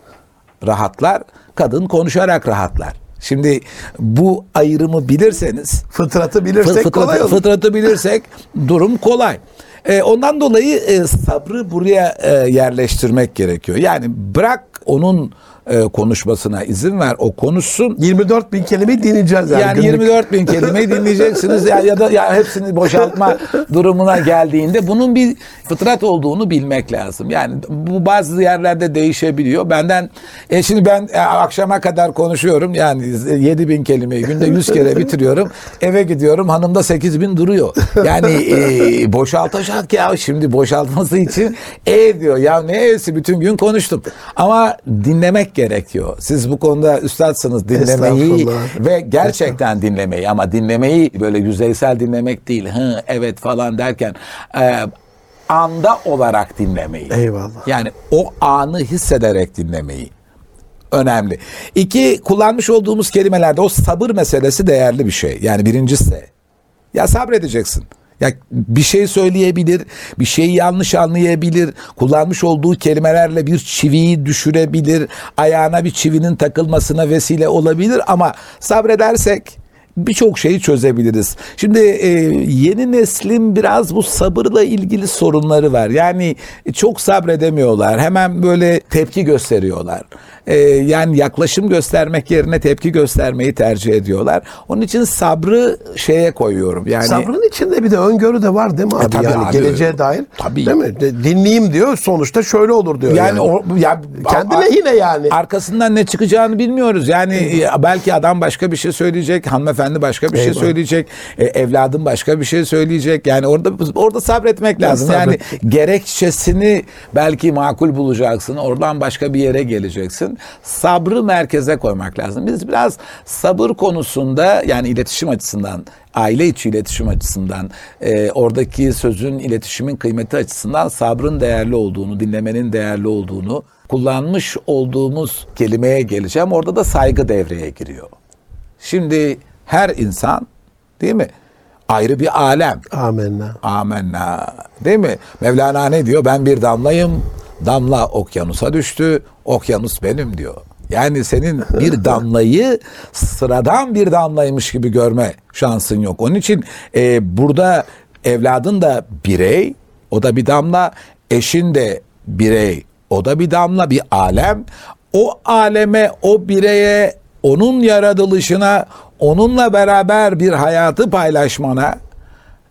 rahatlar, kadın konuşarak rahatlar. Şimdi bu ayrımı bilirseniz Fıtratı bilirsek Fı- kolay olur. Fıtratı bilirsek <laughs> durum kolay. E, ondan dolayı e, sabrı buraya e, yerleştirmek gerekiyor. Yani bırak onun e, konuşmasına izin ver. O konuşsun. 24 bin kelimeyi dinleyeceğiz yani. Yani günlük. 24 bin kelimeyi dinleyeceksiniz ya, ya da ya hepsini boşaltma <laughs> durumuna geldiğinde bunun bir fıtrat olduğunu bilmek lazım. Yani bu bazı yerlerde değişebiliyor. Benden e şimdi ben e, akşama kadar konuşuyorum. Yani 7 bin kelimeyi günde 100 kere bitiriyorum. Eve gidiyorum hanımda 8 bin duruyor. Yani e, boşaltacak ya şimdi boşaltması için e diyor. Ya ne evsi bütün gün konuştum. Ama dinlemek gerekiyor. Siz bu konuda üstadsınız dinlemeyi ve gerçekten dinlemeyi ama dinlemeyi böyle yüzeysel dinlemek değil. Hı evet falan derken e, anda olarak dinlemeyi. Eyvallah. Yani o anı hissederek dinlemeyi. Önemli. İki kullanmış olduğumuz kelimelerde o sabır meselesi değerli bir şey. Yani birincisi ya sabredeceksin. Ya bir şey söyleyebilir, bir şeyi yanlış anlayabilir, kullanmış olduğu kelimelerle bir çiviyi düşürebilir, ayağına bir çivinin takılmasına vesile olabilir ama sabredersek birçok şeyi çözebiliriz. Şimdi e, yeni neslin biraz bu sabırla ilgili sorunları var. Yani çok sabredemiyorlar. Hemen böyle tepki gösteriyorlar. E, yani yaklaşım göstermek yerine tepki göstermeyi tercih ediyorlar. Onun için sabrı şeye koyuyorum. Yani Sabrın içinde bir de öngörü de var değil mi abi? tabii yani abi. geleceğe dair. Tabii. Değil mi? De- Dinleyeyim diyor sonuçta şöyle olur diyor. yani, Yani, o ya Kendi lehine yani. Arkasından ne çıkacağını bilmiyoruz. Yani e, belki adam başka bir şey söyleyecek, hanımefendi başka bir şey Eyvallah. söyleyecek, e, evladım başka bir şey söyleyecek. Yani orada orada sabretmek lazım. Yani sabretmek. gerekçesini belki makul bulacaksın. Oradan başka bir yere geleceksin. Sabrı merkeze koymak lazım. Biz biraz sabır konusunda yani iletişim açısından aile içi iletişim açısından e, oradaki sözün iletişimin kıymeti açısından sabrın değerli olduğunu dinlemenin değerli olduğunu kullanmış olduğumuz kelimeye geleceğim orada da saygı devreye giriyor. Şimdi her insan değil mi ayrı bir alem Amenna. Amenna. Değil mi? Mevlana ne diyor? Ben bir damlayım. Damla okyanusa düştü. Okyanus benim diyor. Yani senin bir <laughs> damlayı sıradan bir damlaymış gibi görme şansın yok. Onun için e, burada evladın da birey, o da bir damla, eşin de birey, o da bir damla, bir alem. O aleme, o bireye, onun yaratılışına, onunla beraber bir hayatı paylaşmana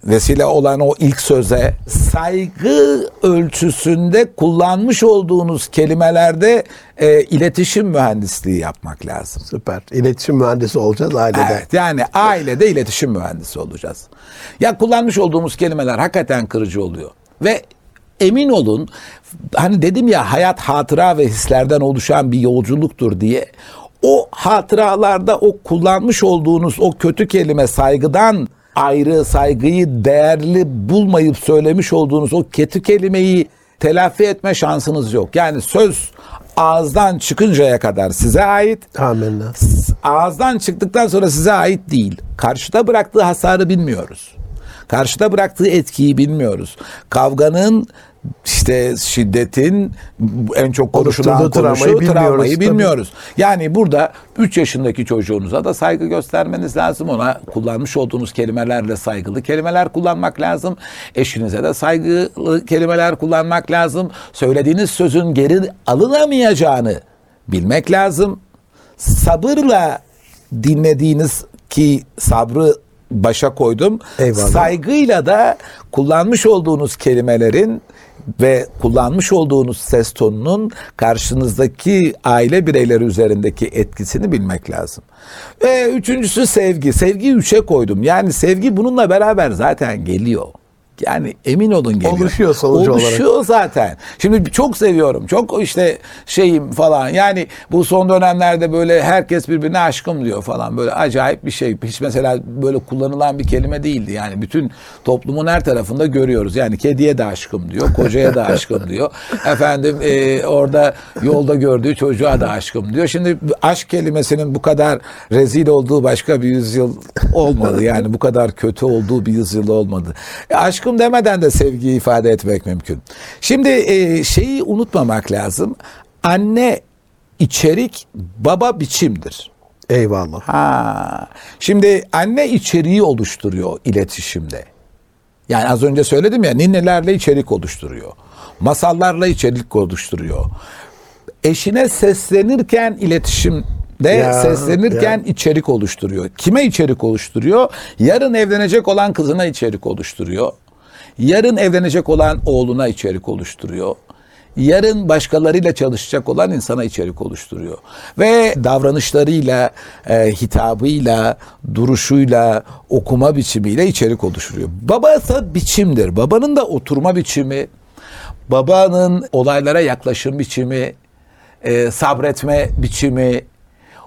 vesile olan o ilk söze saygı ölçüsünde kullanmış olduğunuz kelimelerde e, iletişim mühendisliği yapmak lazım. Süper. İletişim mühendisi olacağız ailede. Evet, yani ailede iletişim mühendisi olacağız. Ya kullanmış olduğumuz kelimeler hakikaten kırıcı oluyor. Ve emin olun hani dedim ya hayat hatıra ve hislerden oluşan bir yolculuktur diye. O hatıralarda o kullanmış olduğunuz o kötü kelime saygıdan ayrı saygıyı değerli bulmayıp söylemiş olduğunuz o kötü kelimeyi telafi etme şansınız yok. Yani söz ağızdan çıkıncaya kadar size ait Amenna. ağızdan çıktıktan sonra size ait değil. Karşıda bıraktığı hasarı bilmiyoruz. Karşıda bıraktığı etkiyi bilmiyoruz. Kavganın işte şiddetin en çok konuşulan konuşu travmayı travmayı bilmiyoruz, bilmiyoruz. Yani burada 3 yaşındaki çocuğunuza da saygı göstermeniz lazım. Ona kullanmış olduğunuz kelimelerle saygılı kelimeler kullanmak lazım. Eşinize de saygılı kelimeler kullanmak lazım. Söylediğiniz sözün geri alınamayacağını bilmek lazım sabırla dinlediğiniz ki sabrı başa koydum. Eyvallah. Saygıyla da kullanmış olduğunuz kelimelerin ve kullanmış olduğunuz ses tonunun karşınızdaki aile bireyleri üzerindeki etkisini bilmek lazım. Ve üçüncüsü sevgi. Sevgiyi üçe koydum. Yani sevgi bununla beraber zaten geliyor. Yani emin olun geliyor. Oluşuyor sonucu olarak. Oluşuyor zaten. Şimdi çok seviyorum. Çok işte şeyim falan. Yani bu son dönemlerde böyle herkes birbirine aşkım diyor falan. Böyle acayip bir şey. Hiç mesela böyle kullanılan bir kelime değildi. Yani bütün toplumun her tarafında görüyoruz. Yani kediye de aşkım diyor. Kocaya da aşkım <laughs> diyor. Efendim e, orada yolda gördüğü çocuğa da aşkım diyor. Şimdi aşk kelimesinin bu kadar rezil olduğu başka bir yüzyıl olmadı. Yani bu kadar kötü olduğu bir yüzyıl olmadı. E, aşkım demeden de sevgiyi ifade etmek mümkün. Şimdi e, şeyi unutmamak lazım. Anne içerik, baba biçimdir. Eyvallah. Ha. Şimdi anne içeriği oluşturuyor iletişimde. Yani az önce söyledim ya ninnelerle içerik oluşturuyor. Masallarla içerik oluşturuyor. Eşine seslenirken iletişimde Ya, seslenirken içerik oluşturuyor. Kime içerik oluşturuyor? Yarın evlenecek olan kızına içerik oluşturuyor. Yarın evlenecek olan oğluna içerik oluşturuyor. Yarın başkalarıyla çalışacak olan insana içerik oluşturuyor. Ve davranışlarıyla, e, hitabıyla, duruşuyla, okuma biçimiyle içerik oluşturuyor. Baba ise biçimdir. Babanın da oturma biçimi, babanın olaylara yaklaşım biçimi, e, sabretme biçimi,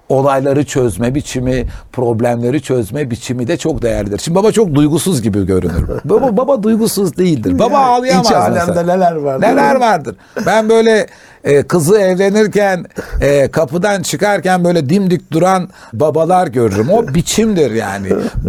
olayları çözme biçimi, problemleri çözme biçimi de çok değerlidir. Şimdi baba çok duygusuz gibi görünür. <laughs> baba baba duygusuz değildir. Baba ağlayamaz İç alemde neler var. değil mi? Neler vardır. Ben böyle e, kızı evlenirken e, kapıdan çıkarken böyle dimdik duran babalar görürüm. O biçimdir yani.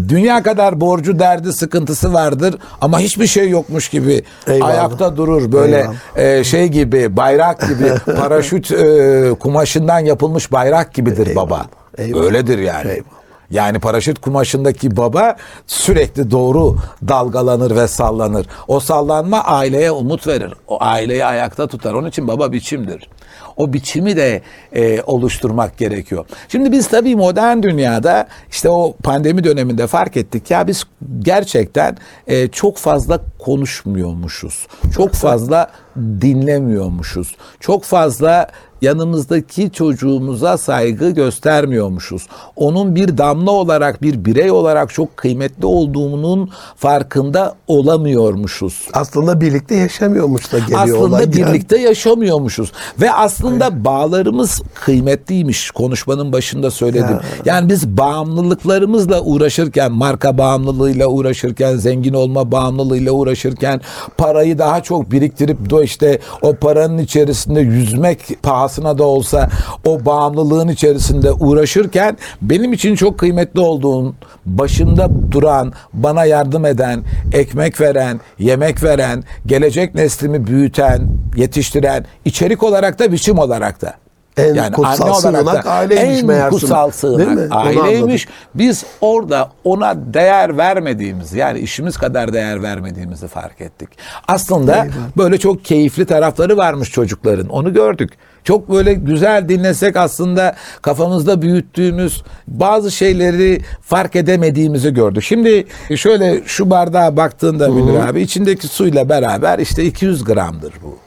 Dünya kadar borcu, derdi, sıkıntısı vardır ama hiçbir şey yokmuş gibi Eyvallah. ayakta durur. Böyle Eyvallah. e, şey gibi, bayrak gibi, paraşüt e, kumaşından yapılmış bayrak gibidir baba. Eyvallah. Öyledir yani. Eyvallah. Yani paraşüt kumaşındaki baba sürekli doğru dalgalanır ve sallanır. O sallanma aileye umut verir. O aileyi ayakta tutar. Onun için baba biçimdir. O biçimi de e, oluşturmak gerekiyor. Şimdi biz tabii modern dünyada işte o pandemi döneminde fark ettik ya biz gerçekten e, çok fazla konuşmuyormuşuz. Çok fazla dinlemiyormuşuz. Çok fazla yanımızdaki çocuğumuza saygı göstermiyormuşuz. Onun bir damla olarak, bir birey olarak çok kıymetli olduğunun farkında olamıyormuşuz. Aslında birlikte yaşamıyormuş da geliyor Aslında olay. Yani birlikte yaşamıyormuşuz ve aslında bağlarımız kıymetliymiş. Konuşmanın başında söyledim. Yani biz bağımlılıklarımızla uğraşırken, marka bağımlılığıyla uğraşırken, zengin olma bağımlılığıyla uğraşırken, parayı daha çok biriktirip de işte o paranın içerisinde yüzmek pahasına da olsa o bağımlılığın içerisinde uğraşırken benim için çok kıymetli olduğun, başında duran, bana yardım eden, ekmek veren, yemek veren, gelecek neslimi büyüten, yetiştiren, içerik olarak da biçim olarak da. En kutsal sığınak aileymiş en meğersem. kutsal Değil sığınak mi? Aileymiş. Biz orada ona değer vermediğimizi yani işimiz kadar değer vermediğimizi fark ettik. Aslında böyle çok keyifli tarafları varmış çocukların. Onu gördük. Çok böyle güzel dinlesek aslında kafamızda büyüttüğümüz bazı şeyleri fark edemediğimizi gördük. Şimdi şöyle şu bardağa baktığında Münir abi içindeki suyla beraber işte 200 gramdır bu.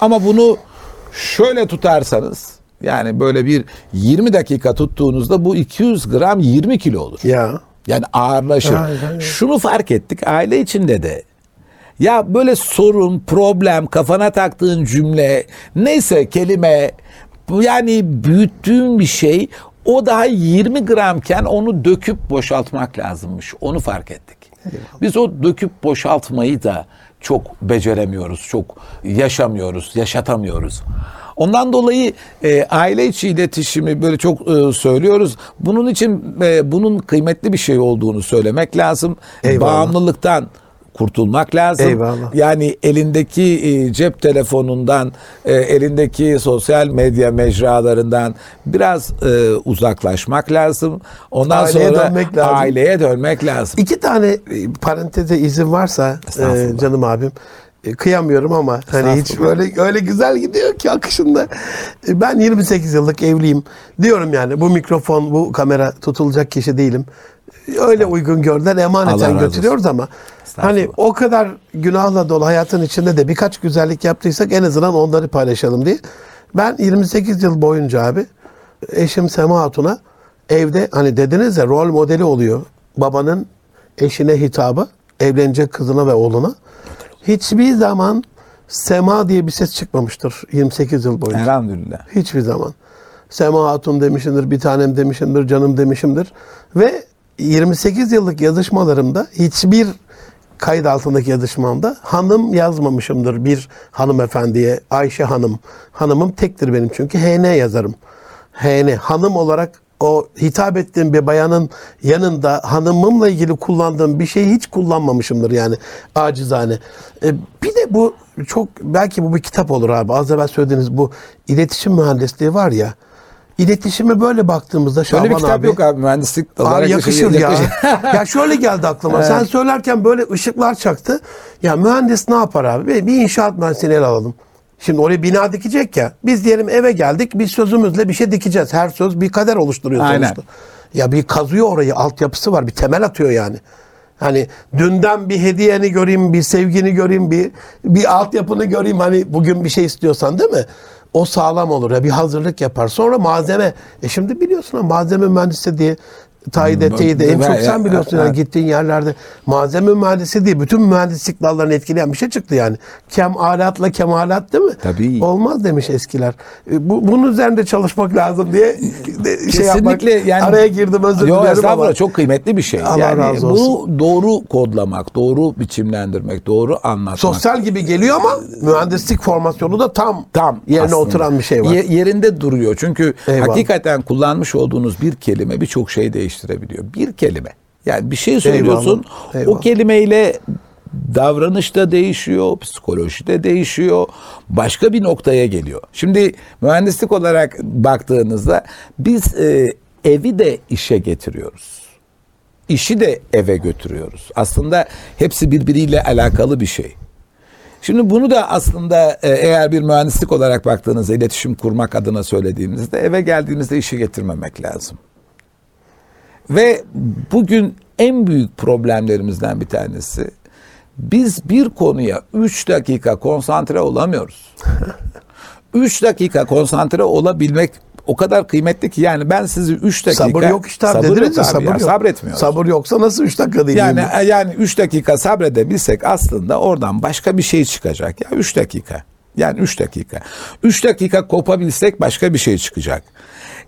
Ama bunu şöyle tutarsanız yani böyle bir 20 dakika tuttuğunuzda bu 200 gram 20 kilo olur. Ya. Yani ağırlaşır. Aynen, aynen. Şunu fark ettik aile içinde de. Ya böyle sorun, problem, kafana taktığın cümle, neyse kelime, yani büyüttüğün bir şey o daha 20 gramken onu döküp boşaltmak lazımmış. Onu fark ettik. Biz o döküp boşaltmayı da çok beceremiyoruz, çok yaşamıyoruz, yaşatamıyoruz. Ondan dolayı e, aile içi iletişimi böyle çok e, söylüyoruz. Bunun için e, bunun kıymetli bir şey olduğunu söylemek lazım. Eyvallah. Bağımlılıktan kurtulmak lazım. Eyvallah. Yani elindeki e, cep telefonundan, e, elindeki sosyal medya mecralarından biraz e, uzaklaşmak lazım. Ondan Aileye sonra dönmek lazım. aileye dönmek lazım. İki tane paranteze izin varsa canım abim kıyamıyorum ama hani hiç böyle öyle güzel gidiyor ki akışında. Ben 28 yıllık evliyim. Diyorum yani bu mikrofon, bu kamera tutulacak kişi değilim. Öyle uygun gördüler emaneten götürüyoruz ama hani o kadar günahla dolu hayatın içinde de birkaç güzellik yaptıysak en azından onları paylaşalım diye. Ben 28 yıl boyunca abi eşim Sema Hatun'a evde hani dediniz ya rol modeli oluyor. Babanın eşine hitabı, evlenecek kızına ve oğluna. Hiçbir zaman Sema diye bir ses çıkmamıştır 28 yıl boyunca. Elhamdülillah. Hiçbir zaman. Sema Hatun demişimdir, bir tanem demişimdir, canım demişimdir. Ve 28 yıllık yazışmalarımda hiçbir kayıt altındaki yazışmamda hanım yazmamışımdır bir hanımefendiye. Ayşe Hanım. Hanımım tektir benim çünkü HN yazarım. HN. Hanım olarak o hitap ettiğim bir bayanın yanında hanımımla ilgili kullandığım bir şeyi hiç kullanmamışımdır yani acizane. E, bir de bu çok belki bu bir kitap olur abi. Az evvel söylediğiniz bu iletişim mühendisliği var ya. İletişime böyle baktığımızda Şaban Öyle bir kitap abi, yok abi mühendislik olarak. Abi bir şey- yakışır ya. yakışır. <laughs> <laughs> ya şöyle geldi aklıma. Sen söylerken böyle ışıklar çaktı. Ya mühendis ne yapar abi? Bir, inşaat mühendisini ele alalım. Şimdi oraya bina dikecek ya. Biz diyelim eve geldik. Bir sözümüzle bir şey dikeceğiz. Her söz bir kader oluşturuyor Aynen. sonuçta. Ya bir kazıyor orayı. Altyapısı var. Bir temel atıyor yani. Hani dünden bir hediyeni göreyim, bir sevgini göreyim, bir bir altyapını göreyim. Hani bugün bir şey istiyorsan değil mi? O sağlam olur ya bir hazırlık yapar. Sonra malzeme. E şimdi biliyorsun malzeme mühendisi diye tayit ettiği de en çok sen biliyorsun yani gittiğin yerlerde malzeme mühendisi değil bütün mühendislik dallarını etkileyen bir şey çıktı yani. Kemalatla kemalat değil mi? Tabii. Olmaz demiş eskiler. E, Bu, bunun üzerinde çalışmak lazım diye şey yapmak. Kesinlikle yani araya girdim özür Yo, dilerim ama. çok kıymetli bir şey. Allah yani razı bunu doğru kodlamak, doğru biçimlendirmek, doğru anlatmak. Sosyal gibi geliyor ama mühendislik formasyonu da tam tam yerine aslında. oturan bir şey var. Ye- yerinde duruyor. Çünkü Eyvallah. hakikaten kullanmış olduğunuz bir kelime birçok şey değiştirebiliyor. Bir kelime. Yani bir şey söylüyorsun. Eyvallah, eyvallah. O kelimeyle davranış da değişiyor, psikoloji de değişiyor. Başka bir noktaya geliyor. Şimdi mühendislik olarak baktığınızda biz e, evi de işe getiriyoruz. İşi de eve götürüyoruz. Aslında hepsi birbiriyle alakalı bir şey. Şimdi bunu da aslında e, eğer bir mühendislik olarak baktığınızda iletişim kurmak adına söylediğimizde eve geldiğimizde işi getirmemek lazım. Ve bugün en büyük problemlerimizden bir tanesi biz bir konuya 3 dakika konsantre olamıyoruz. <laughs> 3 dakika konsantre olabilmek o kadar kıymetli ki yani ben sizi 3 dakika Sabır yok işte Sabır dediniz ya yok abi sabır ya, yok. sabretmiyoruz. Sabır yoksa nasıl 3 dakika değil? Yani yani 3 dakika sabredebilsek aslında oradan başka bir şey çıkacak. Ya 3 dakika. Yani 3 dakika. 3 dakika kopabilsek başka bir şey çıkacak.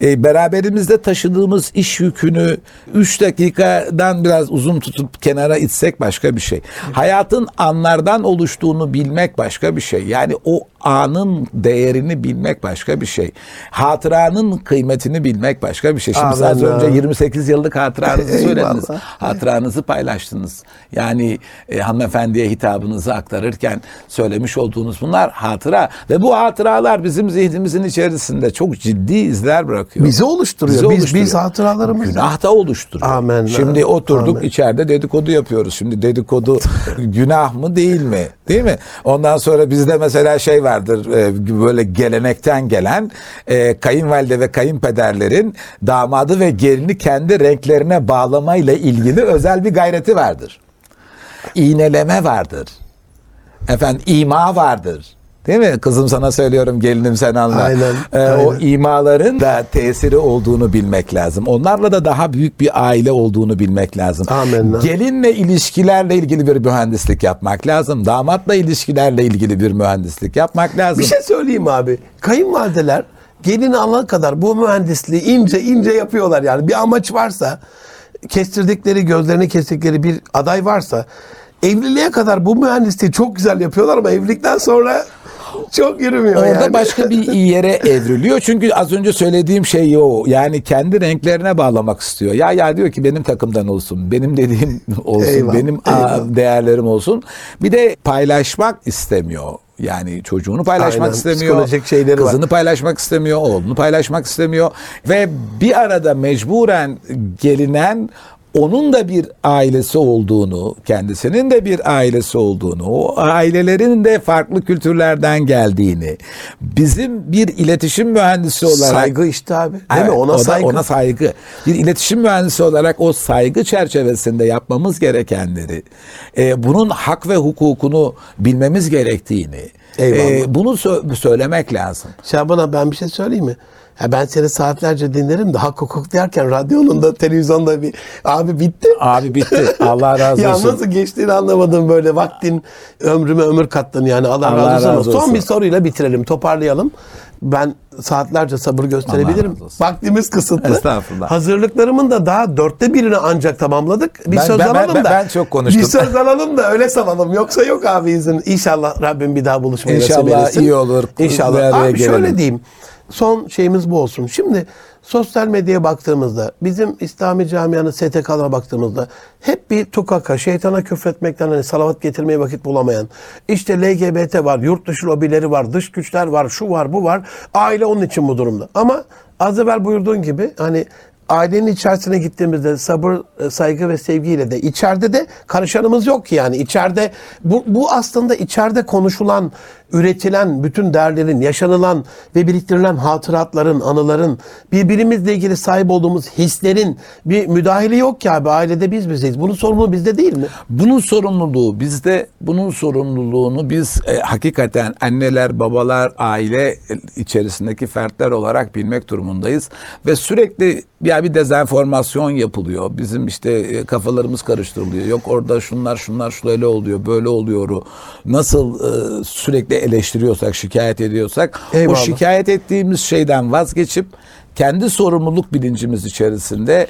E, beraberimizde taşıdığımız iş yükünü 3 dakikadan biraz uzun tutup kenara itsek başka bir şey. Hayatın anlardan oluştuğunu bilmek başka bir şey. Yani o anın değerini bilmek başka bir şey. Hatıranın kıymetini bilmek başka bir şey. Şimdi siz az önce ya. 28 yıllık hatıranızı söylediniz. Hatıranızı paylaştınız. Yani e, hanımefendiye hitabınızı aktarırken söylemiş olduğunuz bunlar hatıra ve bu hatıralar bizim zihnimizin içerisinde çok ciddi izler bırakıyor. Bırakıyor. Bizi oluşturuyor. Bizi Biz- oluşturuyor. biz hatıralarımızla. Günah da oluşturuyor. Amen. Şimdi oturduk Amen. içeride dedikodu yapıyoruz. Şimdi dedikodu <laughs> günah mı değil mi? Değil mi? Ondan sonra bizde mesela şey vardır e, böyle gelenekten gelen e, kayınvalide ve kayınpederlerin damadı ve gelini kendi renklerine bağlamayla ilgili özel bir gayreti vardır. İğneleme vardır. Efendim ima vardır. Değil mi? Kızım sana söylüyorum gelinim sen anla. Aynen, Ee, O aynen. imaların da tesiri olduğunu bilmek lazım. onlarla da daha büyük bir aile olduğunu bilmek lazım. Amenna. Gelinle ilişkilerle ilgili bir mühendislik yapmak lazım. Damatla ilişkilerle ilgili bir mühendislik yapmak lazım. Bir şey söyleyeyim abi. Kayınvalideler gelini alana kadar bu mühendisliği ince ince yapıyorlar yani. Bir amaç varsa, kestirdikleri, gözlerini kestikleri bir aday varsa evliliğe kadar bu mühendisliği çok güzel yapıyorlar ama evlilikten sonra çok yürümüyor Orada yani. başka bir yere evriliyor. Çünkü az önce söylediğim şey o. Yani kendi renklerine bağlamak istiyor. Ya ya diyor ki benim takımdan olsun. Benim dediğim <laughs> olsun. Eyvallah, benim eyvallah. değerlerim olsun. Bir de paylaşmak istemiyor. Yani çocuğunu paylaşmak Aynen, istemiyor. psikolojik şeyleri var. Kızını paylaşmak istemiyor. Oğlunu paylaşmak istemiyor. Ve bir arada mecburen gelinen onun da bir ailesi olduğunu, kendisinin de bir ailesi olduğunu, o ailelerin de farklı kültürlerden geldiğini, bizim bir iletişim mühendisi olarak Saygı işte abi. Değil Evet, mi? Ona o da saygı. ona saygı. Bir iletişim mühendisi olarak o saygı çerçevesinde yapmamız gerekenleri, e, bunun hak ve hukukunu bilmemiz gerektiğini, Eyvallah. e, bunu sö- söylemek lazım. Şaban'a ben bir şey söyleyeyim mi? Ya ben seni saatlerce dinlerim de hak hukuk derken radyonun da televizyonda bir abi bitti. Abi bitti. <laughs> Allah razı ya olsun. nasıl geçtiğini anlamadım böyle vaktin ömrüme ömür kattın yani Allah, Allah razı olsun. razı Son olsun. bir soruyla bitirelim toparlayalım. Ben saatlerce sabır gösterebilirim. Vaktimiz kısıtlı. Estağfurullah. Hazırlıklarımın da daha dörtte birini ancak tamamladık. Bir Ben- söz ben- alalım ben- da. ben çok konuştum. Bir söz alalım da öyle salalım. Yoksa yok abi izin. İnşallah Rabbim bir daha buluşmayı nasip İnşallah eylesin. iyi olur. İnşallah. Abi şöyle diyeyim. Son şeyimiz bu olsun. Şimdi sosyal medyaya baktığımızda, bizim İslami camianın STK'larına baktığımızda hep bir tukaka, şeytana küfretmekten hani salavat getirmeye vakit bulamayan, işte LGBT var, yurt dışı lobileri var, dış güçler var, şu var, bu var. Aile onun için bu durumda. Ama az evvel buyurduğun gibi hani ailenin içerisine gittiğimizde sabır, e, saygı ve sevgiyle de içeride de karışanımız yok yani içeride bu, bu aslında içeride konuşulan, üretilen bütün değerlerin, yaşanılan ve biriktirilen hatıratların, anıların, birbirimizle ilgili sahip olduğumuz hislerin bir müdahale yok ki abi ailede biz bizeyiz. Bunun sorumluluğu bizde değil mi? Bunun sorumluluğu bizde bunun sorumluluğunu biz e, hakikaten anneler, babalar, aile içerisindeki fertler olarak bilmek durumundayız ve sürekli ya bir dezenformasyon yapılıyor. Bizim işte e, kafalarımız karıştırılıyor. Yok orada şunlar şunlar şöyle oluyor, böyle oluyor. Nasıl e, sürekli eleştiriyorsak, şikayet ediyorsak Eyvallah. o şikayet ettiğimiz şeyden vazgeçip kendi sorumluluk bilincimiz içerisinde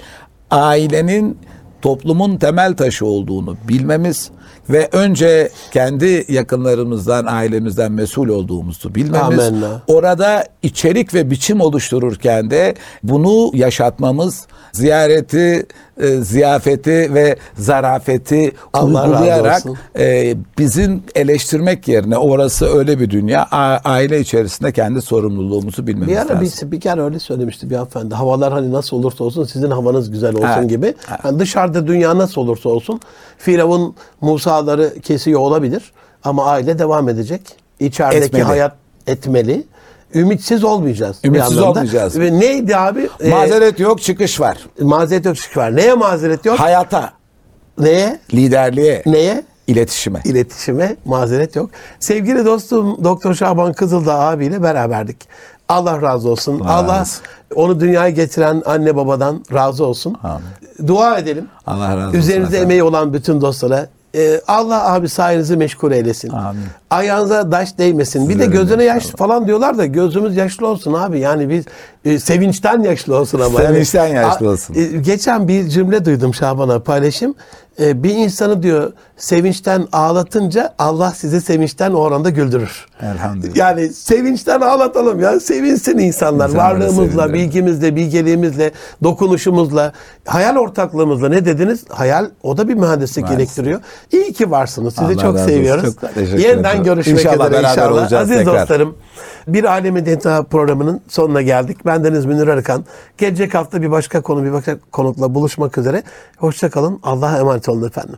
ailenin toplumun temel taşı olduğunu bilmemiz ve önce kendi yakınlarımızdan, ailemizden mesul olduğumuzu bilmemiz, Amenna. orada içerik ve biçim oluştururken de bunu yaşatmamız, ziyareti, e, ziyafeti ve zarafeti uygulayarak e, bizim eleştirmek yerine orası öyle bir dünya, a- aile içerisinde kendi sorumluluğumuzu bilmemiz Bir ara lazım. bir spiker öyle söylemişti bir hanımefendi. Havalar hani nasıl olursa olsun sizin havanız güzel olsun Evet, gibi. Yani dışarıda dünya nasıl olursa olsun Firavun Musa'ları kesiyor olabilir ama aile devam edecek. İçerideki Etmeli. hayat etmeli. Ümitsiz olmayacağız. Ümitsiz olmayacağız. Ve neydi abi? Ee, Mazeret yok, çıkış var. mazeret yok çıkış var. Neye mazeret yok? Hayata, Neye? liderliğe, Neye? iletişime. iletişime mazeret yok. Sevgili dostum Doktor Şaban Kızıldağ abiyle beraberdik. Allah razı olsun. Allah Allah, olsun. onu dünyaya getiren anne babadan razı olsun. Dua edelim. Allah razı olsun Üzerinizde efendim. emeği olan bütün dostlara e, Allah abi sayenizi meşgul eylesin. Amin. Ayağınıza taş değmesin. bir de Sizlerin gözüne yaş inşallah. falan diyorlar da gözümüz yaşlı olsun abi. Yani biz e, sevinçten yaşlı olsun ama. Sevinçten Yani, yaşlı a- olsun. e, geçen bir cümle duydum Şaban'a paylaşım. E, bir insanı diyor sevinçten ağlatınca Allah sizi sevinçten o oranda güldürür. Elhamdülillah. Yani sevinçten ağlatalım ya. Sevinsin insanlar. İnsanları Varlığımızla, bilgimizle, bilgeliğimizle, dokunuşumuzla, hayal ortaklığımızla ne dediniz? Hayal o da bir mühendislik gerektiriyor. İyi ki varsınız. Sizi Allah çok seviyoruz. Çok Yeniden. Yeniden görüşmek İnşallah üzere beraber inşallah. olacağız Aziz tekrar. dostlarım bir Alemin Denta programının sonuna geldik. Ben Deniz Münir Arıkan. Gelecek hafta bir başka konu bir başka konukla buluşmak üzere. Hoşçakalın. Allah'a emanet olun efendim.